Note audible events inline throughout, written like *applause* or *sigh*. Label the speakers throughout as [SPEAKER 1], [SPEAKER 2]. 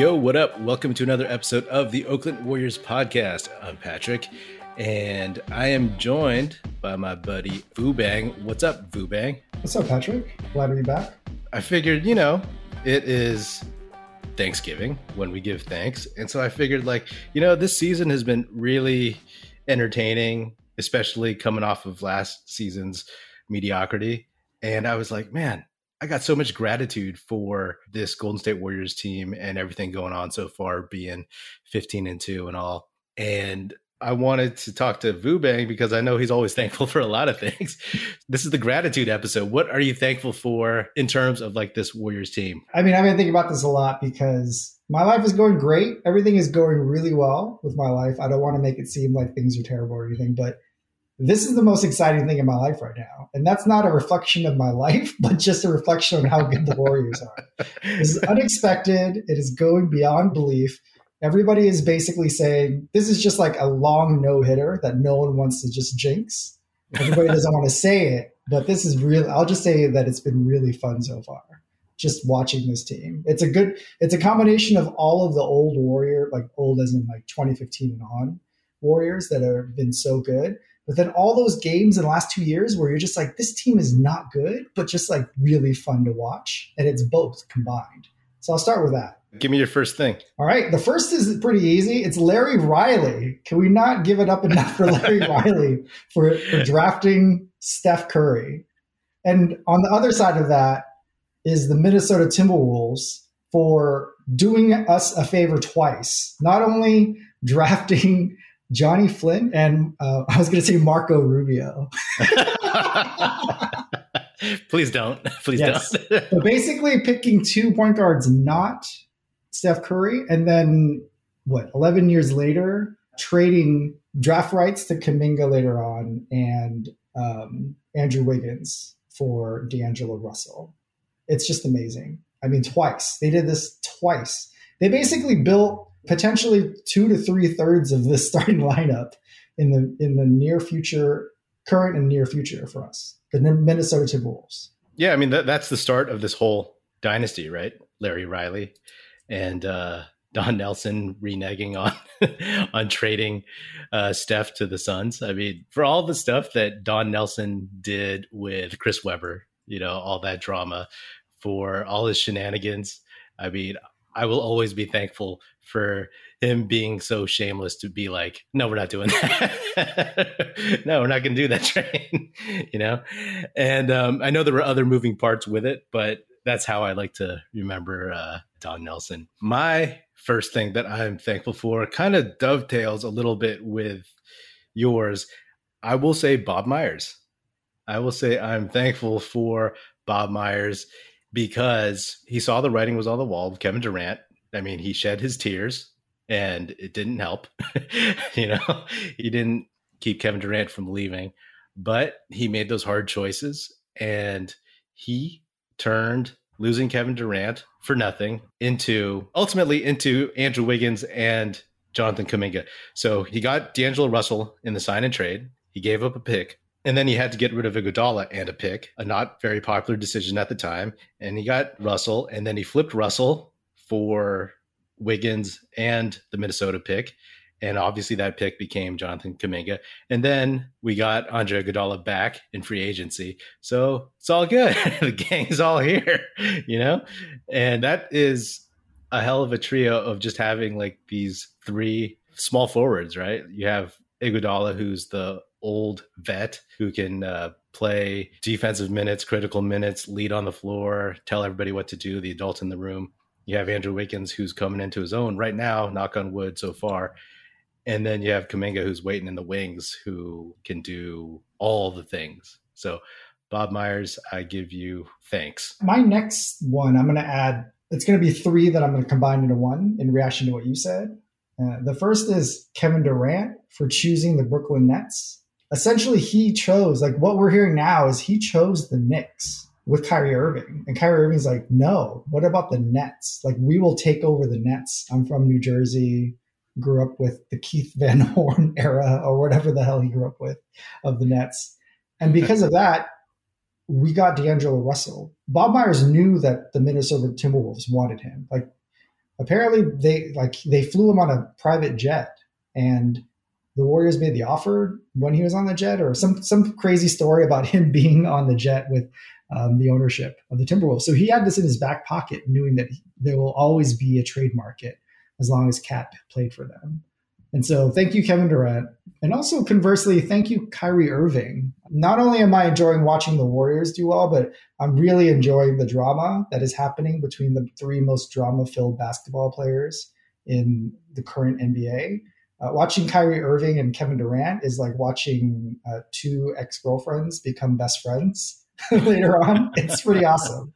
[SPEAKER 1] Yo, what up? Welcome to another episode of the Oakland Warriors podcast. I'm Patrick, and I am joined by my buddy Vu Bang. What's up, Vu Bang?
[SPEAKER 2] What's up, Patrick? Glad to be back.
[SPEAKER 1] I figured, you know, it is Thanksgiving when we give thanks. And so I figured, like, you know, this season has been really entertaining, especially coming off of last season's mediocrity. And I was like, man, I got so much gratitude for this Golden State Warriors team and everything going on so far, being 15 and 2 and all. And I wanted to talk to Vu Bang because I know he's always *laughs* thankful for a lot of things. This is the gratitude episode. What are you thankful for in terms of like this Warriors team?
[SPEAKER 2] I mean, I've been thinking about this a lot because my life is going great. Everything is going really well with my life. I don't want to make it seem like things are terrible or anything, but this is the most exciting thing in my life right now. And that's not a reflection of my life, but just a reflection on how good the Warriors are. This is unexpected. It is going beyond belief. Everybody is basically saying this is just like a long no hitter that no one wants to just jinx. Everybody doesn't want to say it, but this is real. I'll just say that it's been really fun so far. Just watching this team, it's a good. It's a combination of all of the old Warrior, like old as in like 2015 and on Warriors that have been so good, but then all those games in the last two years where you're just like, this team is not good, but just like really fun to watch. And it's both combined. So I'll start with that.
[SPEAKER 1] Give me your first thing.
[SPEAKER 2] All right. The first is pretty easy. It's Larry Riley. Can we not give it up enough for Larry *laughs* Riley for, for drafting Steph Curry? And on the other side of that is the Minnesota Timberwolves for doing us a favor twice. Not only drafting Johnny Flynn and uh, *laughs* I was going to say Marco Rubio. *laughs*
[SPEAKER 1] Please don't. *laughs* Please yes.
[SPEAKER 2] don't. so basically, picking two point guards, not Steph Curry, and then what? Eleven years later, trading draft rights to Kuminga later on and um, Andrew Wiggins for D'Angelo Russell. It's just amazing. I mean, twice they did this twice. They basically built potentially two to three thirds of this *laughs* starting lineup in the in the near future, current and near future for us, the Minnesota Timberwolves.
[SPEAKER 1] Yeah, I mean that, that's the start of this whole dynasty, right? Larry Riley and uh, Don Nelson reneging on *laughs* on trading uh, Steph to the Suns. I mean, for all the stuff that Don Nelson did with Chris Webber, you know, all that drama, for all his shenanigans. I mean, I will always be thankful for him being so shameless to be like, no, we're not doing that. *laughs* no, we're not going to do that *laughs* train, you know? And um, I know there were other moving parts with it, but that's how I like to remember uh, Don Nelson. My first thing that I'm thankful for kind of dovetails a little bit with yours. I will say Bob Myers. I will say I'm thankful for Bob Myers because he saw the writing was on the wall with Kevin Durant. I mean, he shed his tears and it didn't help. *laughs* you know, he didn't keep Kevin Durant from leaving, but he made those hard choices and he turned losing Kevin Durant for nothing into ultimately into Andrew Wiggins and Jonathan Kuminga. So he got D'Angelo Russell in the sign and trade. He gave up a pick and then he had to get rid of Iguodala and a pick, a not very popular decision at the time. And he got Russell, and then he flipped Russell for Wiggins and the Minnesota pick. And obviously that pick became Jonathan Kuminga. And then we got Andre Iguodala back in free agency. So it's all good. *laughs* the gang's all here, you know? And that is a hell of a trio of just having like these three small forwards, right? You have Iguodala, who's the old vet who can uh, play defensive minutes, critical minutes, lead on the floor, tell everybody what to do, the adult in the room. You have Andrew Wiggins, who's coming into his own right now, knock on wood so far. And then you have Kuminga, who's waiting in the wings, who can do all the things. So, Bob Myers, I give you thanks.
[SPEAKER 2] My next one, I'm going to add, it's going to be three that I'm going to combine into one in reaction to what you said. Uh, the first is Kevin Durant for choosing the Brooklyn Nets essentially he chose like what we're hearing now is he chose the Knicks with Kyrie Irving. And Kyrie Irving's like, no, what about the Nets? Like we will take over the Nets. I'm from New Jersey, grew up with the Keith Van *laughs* Horn era or whatever the hell he grew up with of the Nets. And because of that, we got D'Angelo Russell. Bob Myers knew that the Minnesota Timberwolves wanted him. Like apparently they like they flew him on a private jet and the Warriors made the offer when he was on the jet, or some some crazy story about *laughs* him being on the jet with um, the ownership of the Timberwolves. So he had this in his back pocket, knowing that there will always be a trade market as long as KAT played for them. And so, thank you, Kevin Durant, and also conversely, thank you, Kyrie Irving. Not only am I enjoying watching the Warriors do well, but I'm really enjoying the drama that is happening between the three most drama-filled basketball players in the current NBA. Uh, watching Kyrie Irving and Kevin Durant is like watching uh, two ex girlfriends become best friends *laughs* later on. It's pretty awesome.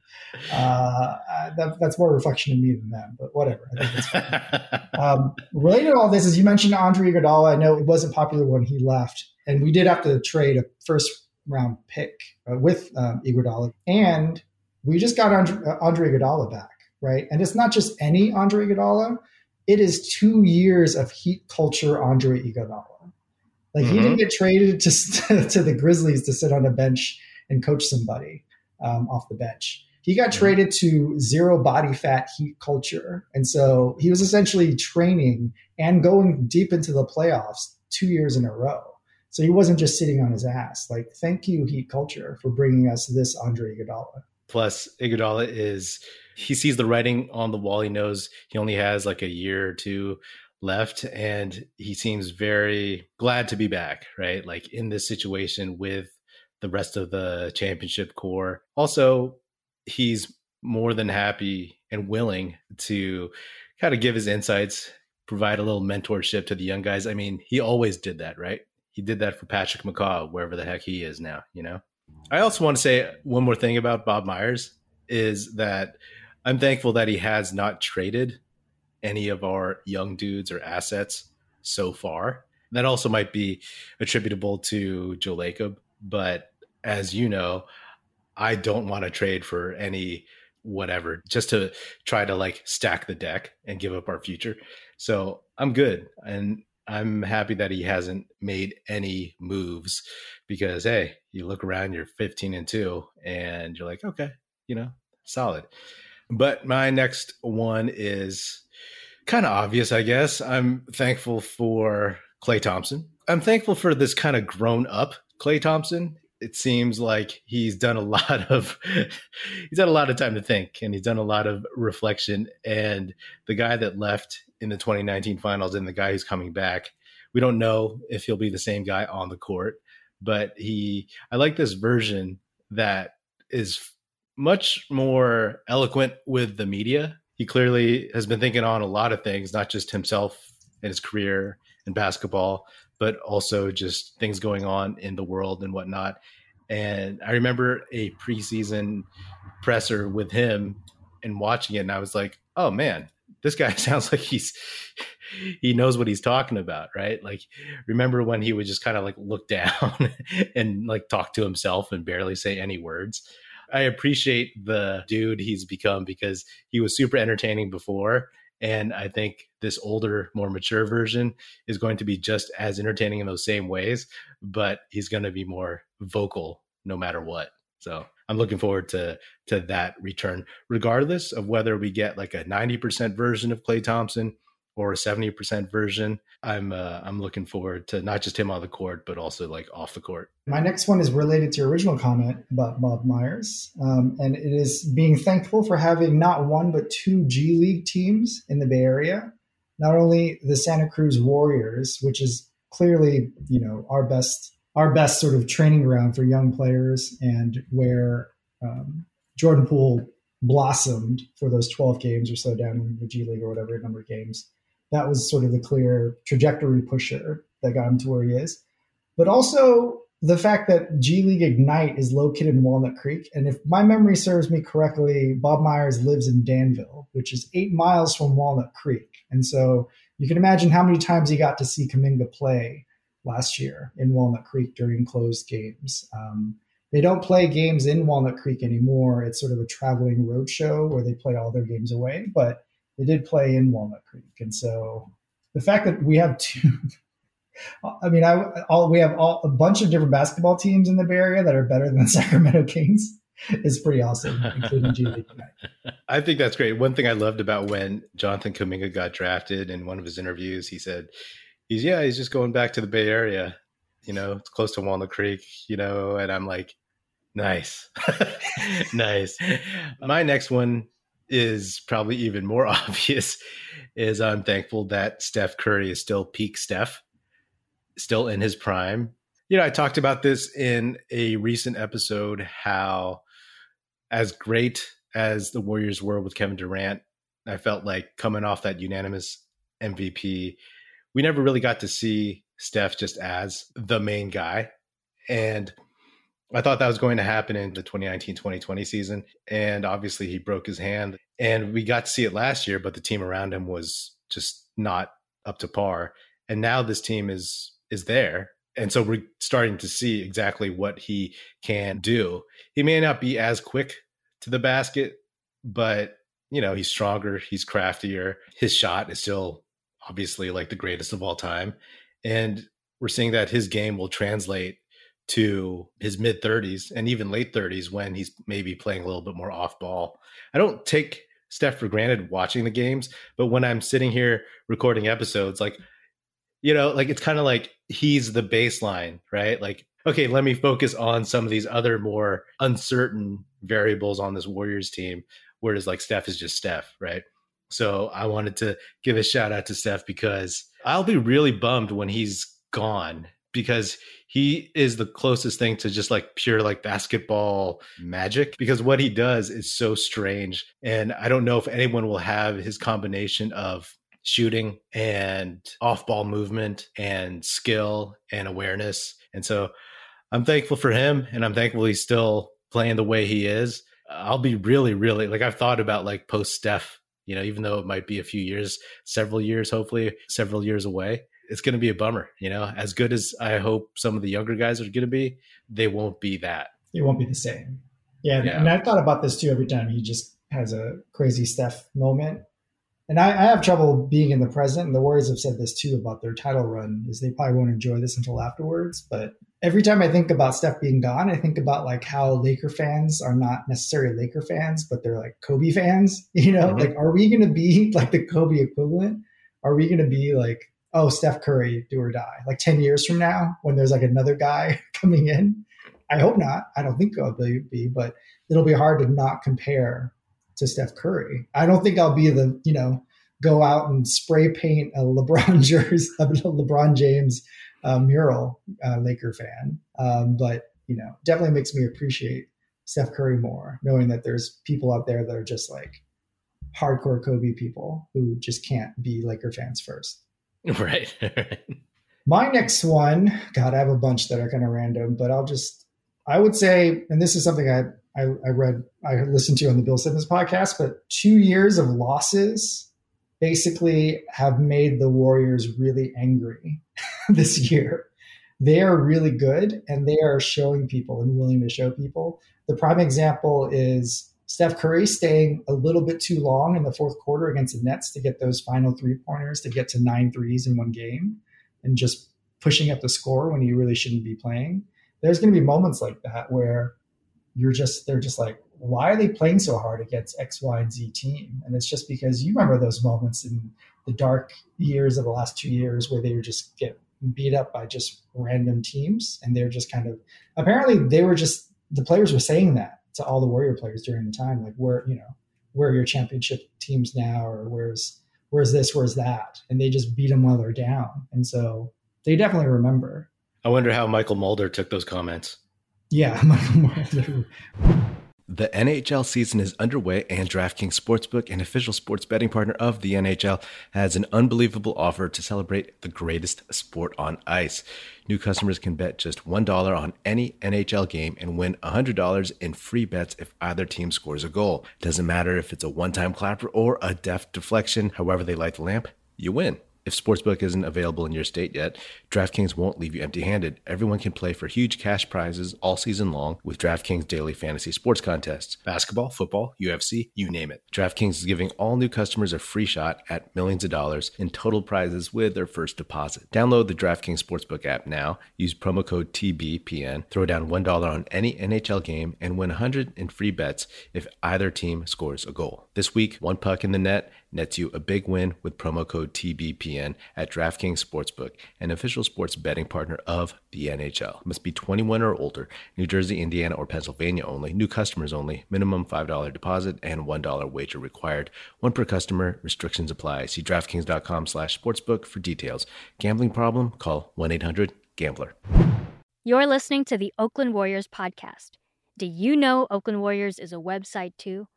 [SPEAKER 2] Uh, that, that's more a reflection of me than them, but whatever. I think it's *laughs* um, related to all this is you mentioned Andre Iguodala. I know it wasn't popular when he left, and we did have to trade a first round pick uh, with um, Iguodala, and we just got Andre, uh, Andre Iguodala back, right? And it's not just any Andre Iguodala it is two years of heat culture Andre Iguodala. Like mm-hmm. he didn't get traded to, *laughs* to the Grizzlies to sit on a bench and coach somebody um, off the bench. He got traded to zero body fat heat culture. And so he was essentially training and going deep into the playoffs two years in a row. So he wasn't just sitting on his ass. Like, thank you, heat culture, for bringing us this Andre Iguodala.
[SPEAKER 1] Plus, Iguodala is he sees the writing on the wall. He knows he only has like a year or two left, and he seems very glad to be back, right? Like in this situation with the rest of the championship core. Also, he's more than happy and willing to kind of give his insights, provide a little mentorship to the young guys. I mean, he always did that, right? He did that for Patrick McCaw, wherever the heck he is now, you know? I also want to say one more thing about Bob Myers is that I'm thankful that he has not traded any of our young dudes or assets so far. That also might be attributable to Joe Lacob, but as you know, I don't want to trade for any whatever just to try to like stack the deck and give up our future. So I'm good. And I'm happy that he hasn't made any moves because hey, you look around, you're 15 and 2 and you're like, okay, you know, solid. But my next one is kind of obvious, I guess. I'm thankful for Klay Thompson. I'm thankful for this kind of grown up Klay Thompson. It seems like he's done a *laughs* lot of he's had a lot of time to think and he's done a lot of reflection. And the guy that left in the 2019 finals and the guy who's coming back, we don't know if he'll be the same guy on the court, but he I like this version that is much more eloquent with the media. He clearly has been thinking on a lot of things, not just himself and his career in basketball, but also just things going on in the world and whatnot. And I remember a preseason presser with him and watching it, and I was like, oh man, this guy *laughs* sounds like he's he knows what he's talking about, right? Like remember when he would just kind of like look *laughs* down and like talk to himself and barely say any words. I appreciate the dude he's become because he was super entertaining before. And I think this older, more mature version is going to be just as entertaining in those same ways, but he's going to be more vocal no matter what. So I'm looking forward to to that return, regardless of whether we get like a 90% version of Klay Thompson or a 70% version. I'm uh, I'm looking forward to not just him on the court, but also like off the court.
[SPEAKER 2] My next one is related to your original comment about Bob Myers, um, and it is being thankful for having not one but two G League teams in the Bay Area. Not only the Santa Cruz Warriors, which is clearly you know our best our best sort of training ground for young players, and where um, Jordan Poole blossomed for those 12 games or so down in the G League or whatever number of games that was sort of the clear trajectory pusher that got him to where he is. But also the fact that G League Ignite is located in Walnut Creek. And if my memory serves me correctly, Bob Myers lives in Danville, which is eight miles from Walnut Creek. And so you can imagine how many times he got to see Kuminga play last year in Walnut Creek during closed games. Um, they don't play games in Walnut Creek anymore. It's sort of a traveling road show where they play all their games away. But they did play in Walnut Creek, and so the fact that we have two. *laughs* I mean, I all we have all a bunch of different basketball teams in the Bay Area that are better than the *laughs* Sacramento Kings is pretty awesome, including G League *laughs*
[SPEAKER 1] I think that's great. One thing I loved about when Jonathan Kuminga got drafted in one of his interviews, he said, he's, yeah, he's just going back to the Bay Area. You know, it's close to Walnut Creek, you know, and I'm like, nice. nice. My next one is probably even more *laughs* obvious is I'm thankful that Steph Curry is still peak Steph, still in his prime. You know, I talked about this in a recent episode how as great as the Warriors were with Kevin Durant, I felt like coming off that unanimous MVP, we never really got to see Steph just as the main guy. And I thought that was going to happen in the 2019 2020 season. And obviously, he broke his hand. And we got to see it last year, but the team around him was just not up to par. And now this team is is there. And so we're starting to see exactly what he can do. He may not be as quick to the basket, but you know, he's stronger, he's craftier. His shot is still obviously like the greatest of all time. And we're seeing that his game will translate to his mid 30s and even late 30s when he's maybe playing a little bit more off ball. I don't take Steph for granted watching the games, but when I'm sitting here recording episodes, like, you know, like it's kind of like he's the baseline, right? Like, okay, let me focus on some of these other more uncertain variables on this Warriors team, whereas like Steph is just Steph, right? So I wanted to give a shout out to Steph because I'll be really bummed when he's gone because he is the closest thing to just like pure like basketball magic because what he does is so strange and i don't know if anyone will have his combination of shooting and off ball movement and skill and awareness and so i'm thankful for him and i'm thankful he's still playing the way he is. I'll be really really like i've thought about like post steph you know even though it might be a few years several years hopefully several years away it's going to be a bummer. You know, as good as I hope some of the younger guys are going to be, they won't be that.
[SPEAKER 2] It won't be the same. Yeah, yeah. and I thought about this too. Every time he just has a crazy Steph moment, and I, I, have trouble being in the present. And the Warriors have said this too about their title run, is they probably won't enjoy this until afterwards. But every time I think about Steph being gone, I think about like how Laker fans are not necessarily Laker fans, but they're like Kobe fans. *laughs* You know, mm-hmm. like are we going to be *laughs* like the Kobe equivalent? Are we going to be like oh, Steph Curry, do or die. Like 10 years from now, when there's like another guy *laughs* coming in, I hope not. I don't think I'll be, but it'll be hard to not compare to Steph Curry. I don't think I'll be the, you know, go out and spray paint a LeBron *laughs* jersey, a LeBron James uh, mural uh, Laker fan. Um, but, you know, definitely makes me appreciate Steph Curry more, knowing that there's people out there that are just like hardcore Kobe people who just can't be Laker fans first. *laughs* *laughs*
[SPEAKER 1] Right.
[SPEAKER 2] My next one, God, I have a bunch that are kind of random, but I'll just, I would say, and this is something I, I, I read, I listened to on the Bill Simmons podcast, but two years of losses basically have made the Warriors really angry *laughs* this year. They are really good and they are showing people and willing to show people. The prime example is Steph Curry staying a little bit too long in the fourth quarter against the Nets to get those final three pointers to get to nine threes in one game and just pushing up the score when you really shouldn't be playing. There's going to be moments like that where you're just, they're just like, why are they playing so hard against X, Y, and Z team? And it's just because you remember those moments in the dark years of the last two years where they were just get beat up by just random teams. And they're just kind of, apparently, they were just, the players were saying that to all the Warrior players during the time, like where you know where are your championship teams now, or where's where's this, where's that, and they just beat them while they're down, and so they definitely remember.
[SPEAKER 1] I wonder how Mychal Mulder took those comments.
[SPEAKER 2] Yeah, *laughs* Mychal Mulder.
[SPEAKER 1] The NHL season is underway, and DraftKings Sportsbook, an official sports betting partner of the NHL, has an unbelievable offer to celebrate the greatest sport on ice. New customers can bet just $1 on any NHL game and win $100 in free bets if either team scores a goal. Doesn't matter if it's a one time clapper or a deft deflection, however they light the lamp, you win. If Sportsbook isn't available in your state yet, DraftKings won't leave you empty handed. Everyone can play for huge cash prizes all season long with DraftKings daily fantasy sports contests basketball, football, UFC, you name it. DraftKings is giving all new customers a free shot at millions of dollars in total prizes with their first deposit. Download the DraftKings Sportsbook app now, use promo code TBPN, throw down $1 on any NHL game, and win 100 in free bets if either team scores a goal. This week, one puck in the net nets you a big win with promo code TBPN at DraftKings Sportsbook, an official sports betting partner of the NHL. Must be 21 or older, New Jersey, Indiana, or Pennsylvania only, new customers only, minimum $5 deposit and $1 wager required. One per customer, restrictions apply. See DraftKings.com slash sportsbook for details. Gambling problem? Call 1-800-GAMBLER.
[SPEAKER 3] You're listening to the Oakland Warriors podcast. Do you know Oakland Warriors is a website too?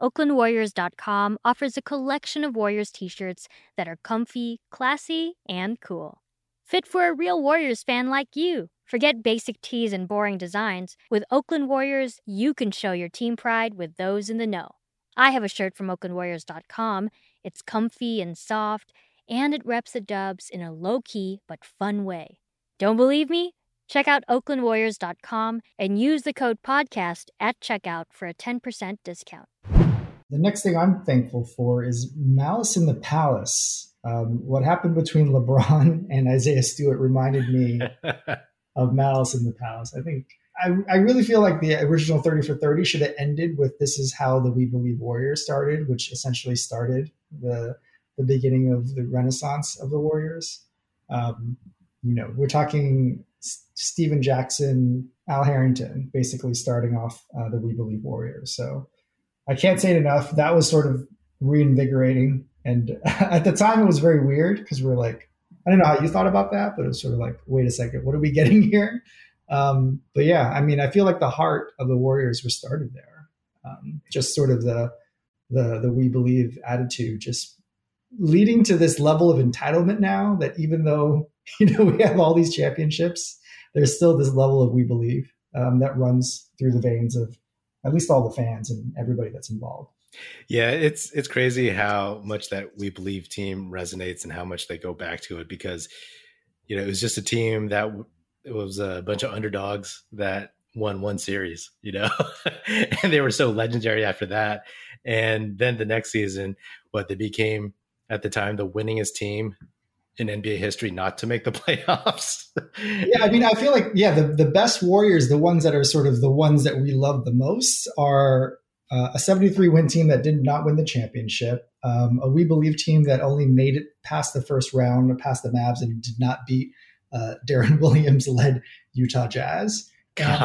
[SPEAKER 3] OaklandWarriors.com offers a collection of Warriors t shirts that are comfy, classy, and cool. Fit for a real Warriors fan like you. Forget basic tees and boring designs. With Oakland Warriors, you can show your team pride with those in the know. I have a shirt from OaklandWarriors.com. It's comfy and soft, and it reps the dubs in a low key but fun way. Don't believe me? Check out OaklandWarriors.com and use the code PODCAST at checkout for a 10% discount.
[SPEAKER 2] The next thing I'm thankful for is Malice in the Palace. Um, what happened between LeBron *laughs* and Isaiah Stewart reminded me *laughs* of Malice in the Palace. I think I, I really feel like the original 30 for 30 should have ended with this is how the We Believe Warriors started, which essentially started the the beginning of the renaissance of the Warriors. Um, you know, we're talking Stephen Jackson, Al Harrington, basically starting off uh, the We Believe Warriors. So I can't say it enough. That was sort of reinvigorating. And *laughs* at the time, it was very weird because we are like, I don't know how you thought about that, but it was sort of like, wait a second, what are we *laughs* getting here? Um, but yeah, I mean, I feel like the heart of the Warriors was started there. Um, just sort of the the the we believe attitude, just leading to this level of entitlement now that even though *laughs* you know we have all these championships, there's still this level of we believe um, that runs through the veins of at least all the fans and everybody that's involved.
[SPEAKER 1] Yeah, it's it's crazy how much that we believe team resonates and how much they go back to it because you know it was just a team that it was a bunch of underdogs that won one series, you know, *laughs* and they were so legendary after that. And then the next season, what they became at the time the winningest team in NBA history not to make the *laughs* playoffs.
[SPEAKER 2] yeah, I mean, I feel like yeah, the the best Warriors, the ones that are sort of the ones that we love the most, are uh, a 73 win team that did not win the championship, um, a We Believe team that only made it past the first round, past the Mavs, and did not beat uh, *laughs* Deron Williams led Utah Jazz.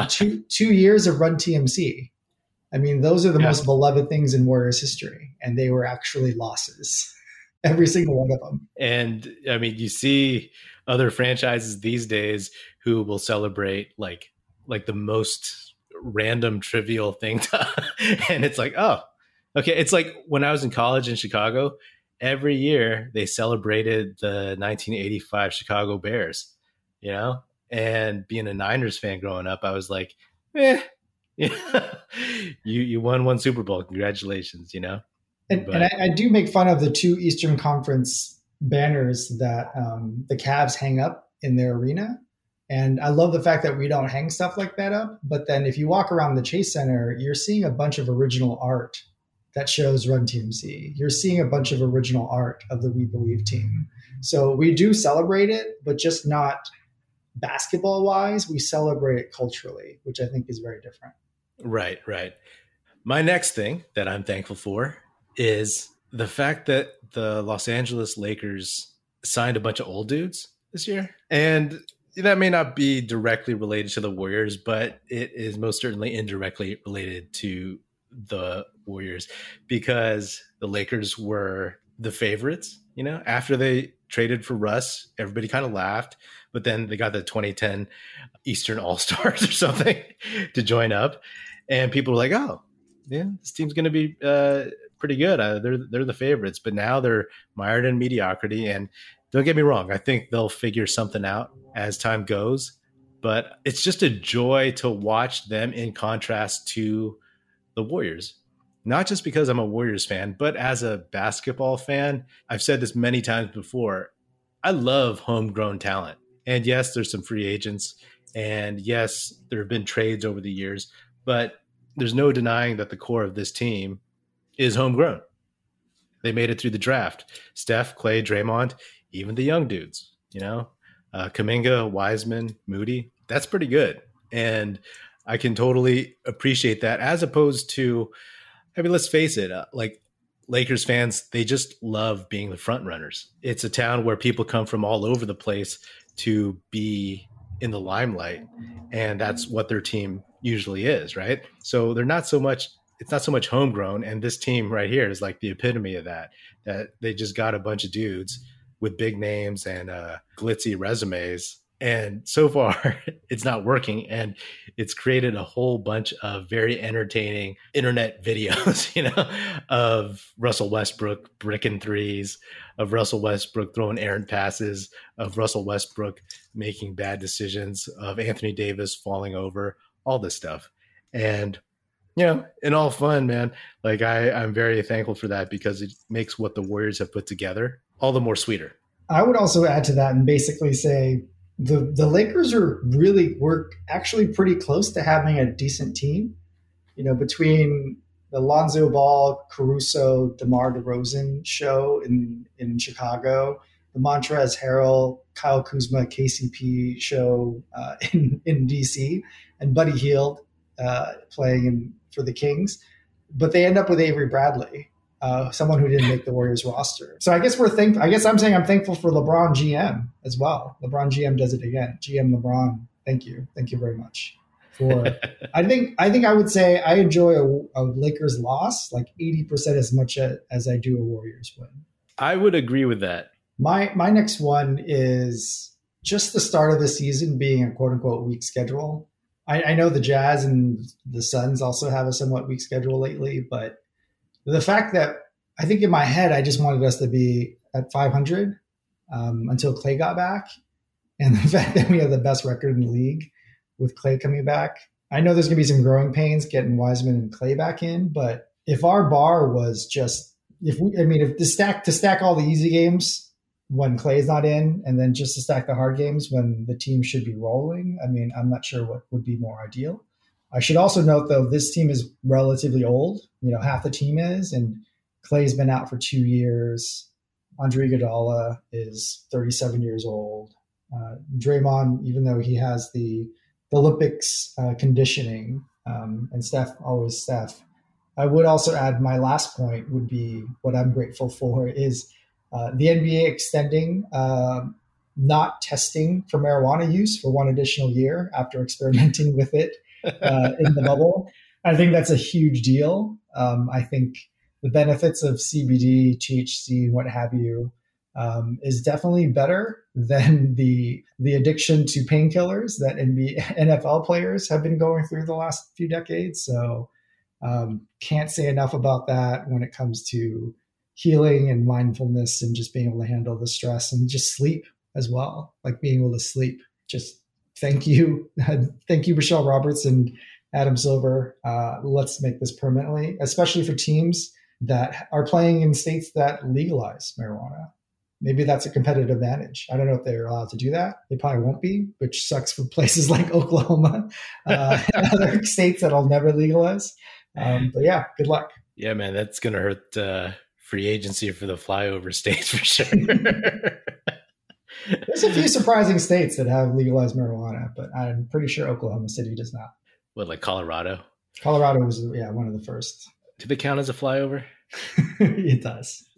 [SPEAKER 2] Two two years of Run TMC. I mean, those are the yeah. most beloved things in Warriors history, and they were actually losses *laughs* every single one of them.
[SPEAKER 1] And I mean, you see other franchises these days who will celebrate like like the most random trivial thing to, *laughs* and it's like, oh, okay. It's like when I was in college in Chicago, every year they celebrated the 1985 Chicago Bears, you know? And being a Niners fan growing up, I was like, eh, *laughs* you you won one Super Bowl. Congratulations, you know?
[SPEAKER 2] And, and I, I, do make fun of the two Eastern Conference banners that um, the Cavs hang up in their arena. And I love the fact that we don't hang stuff like that up. But then if you walk around the Chase Center, you're seeing a bunch of original art that shows Run TMC. You're seeing a bunch of original art of the We Believe team. So we do celebrate it, but just not basketball wise. We celebrate it culturally, which I think is very different.
[SPEAKER 1] Right, right. My next thing that I'm thankful for is the fact that the Los Angeles Lakers signed a bunch of old dudes this year. And that may not be directly related to the Warriors, but it is most certainly indirectly related to the Warriors because the Lakers were the favorites. You know, after they traded for Russ, everybody kind of laughed, but then they got the 2010 Eastern All Stars *laughs* or something to join up, and people were like, "Oh, yeah, this team's going to be uh, pretty good. Uh, they're they're the favorites, but now they're mired in mediocrity. And don't get me wrong, I think they'll figure something out as time goes. But it's just a joy to watch them in contrast to the Warriors. Not just because I'm a Warriors fan, but as a basketball fan, I've said this many times before. I love homegrown talent. And yes, there's some free agents. And yes, there have been trades over the years, but there's no denying that the core of this team is homegrown. They made it through the draft. Steph, Klay, Draymond, even the young dudes, you know, uh, Kuminga, Wiseman, Moody. That's pretty good. And I can totally appreciate that as opposed to, I mean, let's face it, uh, like Lakers fans, they just love being the front runners. It's a town where people come from all over the place to be in the limelight. And that's what their team usually is, right? So they're not so much it's not so much homegrown and this team right here is like the epitome of that that they just got a bunch of dudes with big names and uh, glitzy resumes and so far *laughs* it's not working and it's created a whole bunch of very entertaining internet *laughs* videos you know of russell westbrook bricking threes of russell westbrook throwing errant passes of russell westbrook making bad decisions of anthony davis falling over all this stuff. And know in all fun man like i i'm very thankful for that because it makes what the warriors have put together all the more sweeter
[SPEAKER 2] i would also add to that and basically say the the Lakers are really we're actually pretty close to having a decent team. You know, between the Lonzo Ball, Caruso, DeMar DeRozan show in in Chicago, the Montrezl Harrell, Kyle Kuzma, KCP show uh, *laughs* in in DC, and Buddy Hield uh, playing in, for the Kings, but they end up with Avery Bradley, uh, someone who didn't make the Warriors roster. So I guess we're thankful. I guess I'm saying I'm thankful for LeBron GM as well. LeBron GM does it again. GM LeBron, thank you, thank you very much. For *laughs* I think I think I would say I enjoy a, a Lakers loss like 80 percent as much as, as I do a Warriors win.
[SPEAKER 1] I would agree with that.
[SPEAKER 2] My my next one is just the start of the season being a quote unquote weak schedule. I, I know the Jazz and the Suns also have a somewhat weak schedule lately, but the fact that I think in my head, I just wanted us to be at 500 um, until Klay got back. And *laughs* the fact that we have the best record in the league with Klay coming back. I know there's going to be some growing pains getting Wiseman and Klay back in, but if our bar was just, if we, I mean, if to stack, to stack all the easy games when Klay's not in, and then just to stack the hard games when the team should be rolling, I mean, I'm not sure what would be more ideal. I should also note, though, this team is relatively old. You know, half the team is, and Klay's been out for two years. Andre Iguodala is 37 years old. Uh, Draymond, even though he has the, the Olympics uh, conditioning, um, and Steph always Steph. I would also add my last point would be what I'm grateful for is uh, the NBA extending uh, not testing for marijuana use for one additional year after *laughs* experimenting with it uh, in the bubble. I think that's a huge deal. Um, I think the benefits of CBD, THC, what have you, um, is definitely better than the the addiction to painkillers that NBA, *laughs* NFL players have been going through the last few decades. So, um, can't say enough about that when it comes to healing and mindfulness and just being able to handle the stress and just sleep as well, like being able to sleep. Just thank you, *laughs* thank you, Michelle Roberts and Adam Silver. Uh, let's make this permanently, especially for teams that are playing in states that legalize marijuana. Maybe that's a competitive advantage. I don't know if they're allowed to do that. They probably won't be, which sucks for *laughs* places like Oklahoma uh, and *laughs* other states that'll never legalize. Um, but yeah, good luck.
[SPEAKER 1] Yeah, man, that's going to hurt uh, free agency for the flyover *laughs* states for sure. *laughs*
[SPEAKER 2] There's a few surprising states that have legalized marijuana, but I'm pretty sure Oklahoma City does not.
[SPEAKER 1] What, like Colorado?
[SPEAKER 2] Colorado was yeah one of the first.
[SPEAKER 1] Do they count as a flyover? *laughs*
[SPEAKER 2] it does.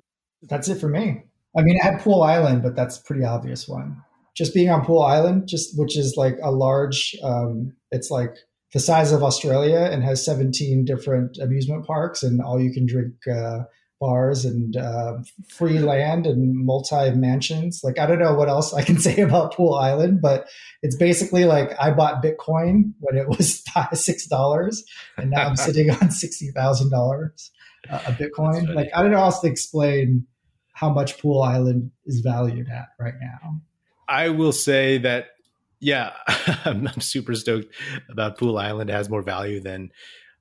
[SPEAKER 2] That's it for me. I mean, I had Poole Island, but that's pretty obvious one. Just being on Poole Island, just which is like a large. Um, it's like the size of Australia and has 17 different amusement parks and all you can drink uh, bars and uh, free land and multi mansions. Like I don't know what else I can *laughs* say about Poole Island, but it's basically like I bought Bitcoin when it was *laughs* six dollars, and now I'm *laughs* sitting on sixty thousand uh, dollars a Bitcoin. Like I don't know how else to explain how much Poole Island is valued at right now.
[SPEAKER 1] I will say that yeah, I'm, I'm super stoked about Poole Island. It has more value than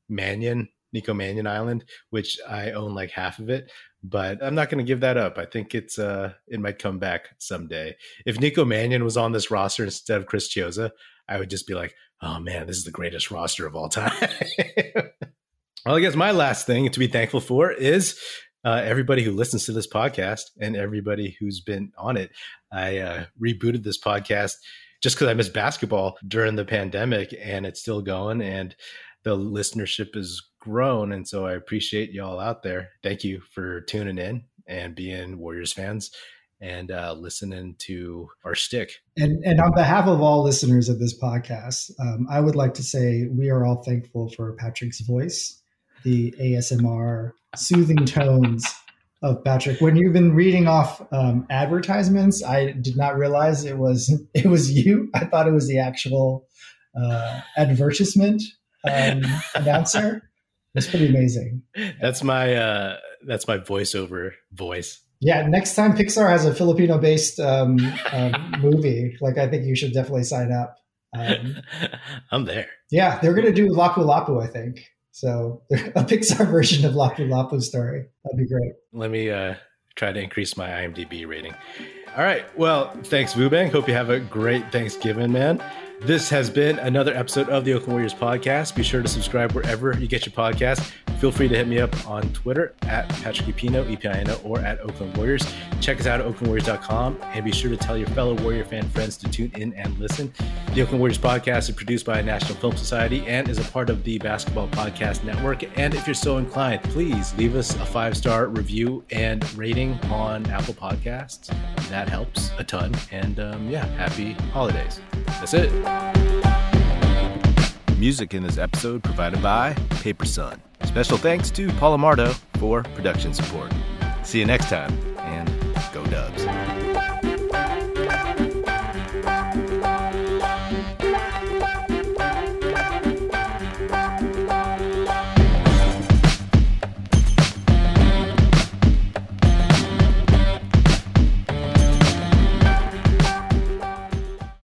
[SPEAKER 1] Mannion Nico Mannion Island, which I own like half of it, but I'm not going to give that up. I think it's uh it might come back someday. If Nico Mannion was on this roster instead of Chris Chiozza, I would just be like, oh man, this is the greatest roster of all time. *laughs* well, I guess my last thing to be thankful for is uh, everybody who listens to this podcast and everybody who's been on it. I uh, rebooted this podcast just because I missed basketball during the pandemic and it's still going and the listenership has grown. And so I appreciate y'all out there. Thank you for tuning in and being Warriors fans and uh, listening to our stick.
[SPEAKER 2] And, and on behalf of all listeners of this podcast, um, I would like to say we are all thankful for Patrick's voice, the ASMR soothing tones of Patrick. When you've been reading off um, advertisements, I did not realize it was *laughs* it was you. I thought it was the actual uh, advertisement um, announcer. It's pretty amazing.
[SPEAKER 1] That's my uh, that's my voiceover voice.
[SPEAKER 2] Yeah, next time Pixar has a Filipino-based um, um, *laughs* movie, like I think you should definitely sign up. Um, *laughs*
[SPEAKER 1] I'm there.
[SPEAKER 2] Yeah, they're gonna do Lapu Lapu, I think. So *laughs* a Pixar version of Lapu Lapu story. That'd be great.
[SPEAKER 1] Let me uh, try to increase my IMDb rating. All right. Well, thanks, Vubang. Hope you have a great Thanksgiving, man. This has been another episode of the Oakland Warriors podcast. Be sure to subscribe wherever you get your podcast. Feel free to hit me up on Twitter at Patrick Epino, E-P-I-N-O, or at Oakland Warriors. Check us out at oaklandwarriors.com and be sure to tell your fellow Warrior fan friends to tune in and listen. The Oakland Warriors podcast is produced by National Film Society and is a part of the Basketball Podcast Network. And if you're so inclined, please leave us a five-star review and rating on Apple Podcasts. That helps a ton. And um, yeah, happy holidays. That's it. Music in this episode provided by Paper Sun. Special thanks to Paul Amardo for production support. See you next time, and go Dubs.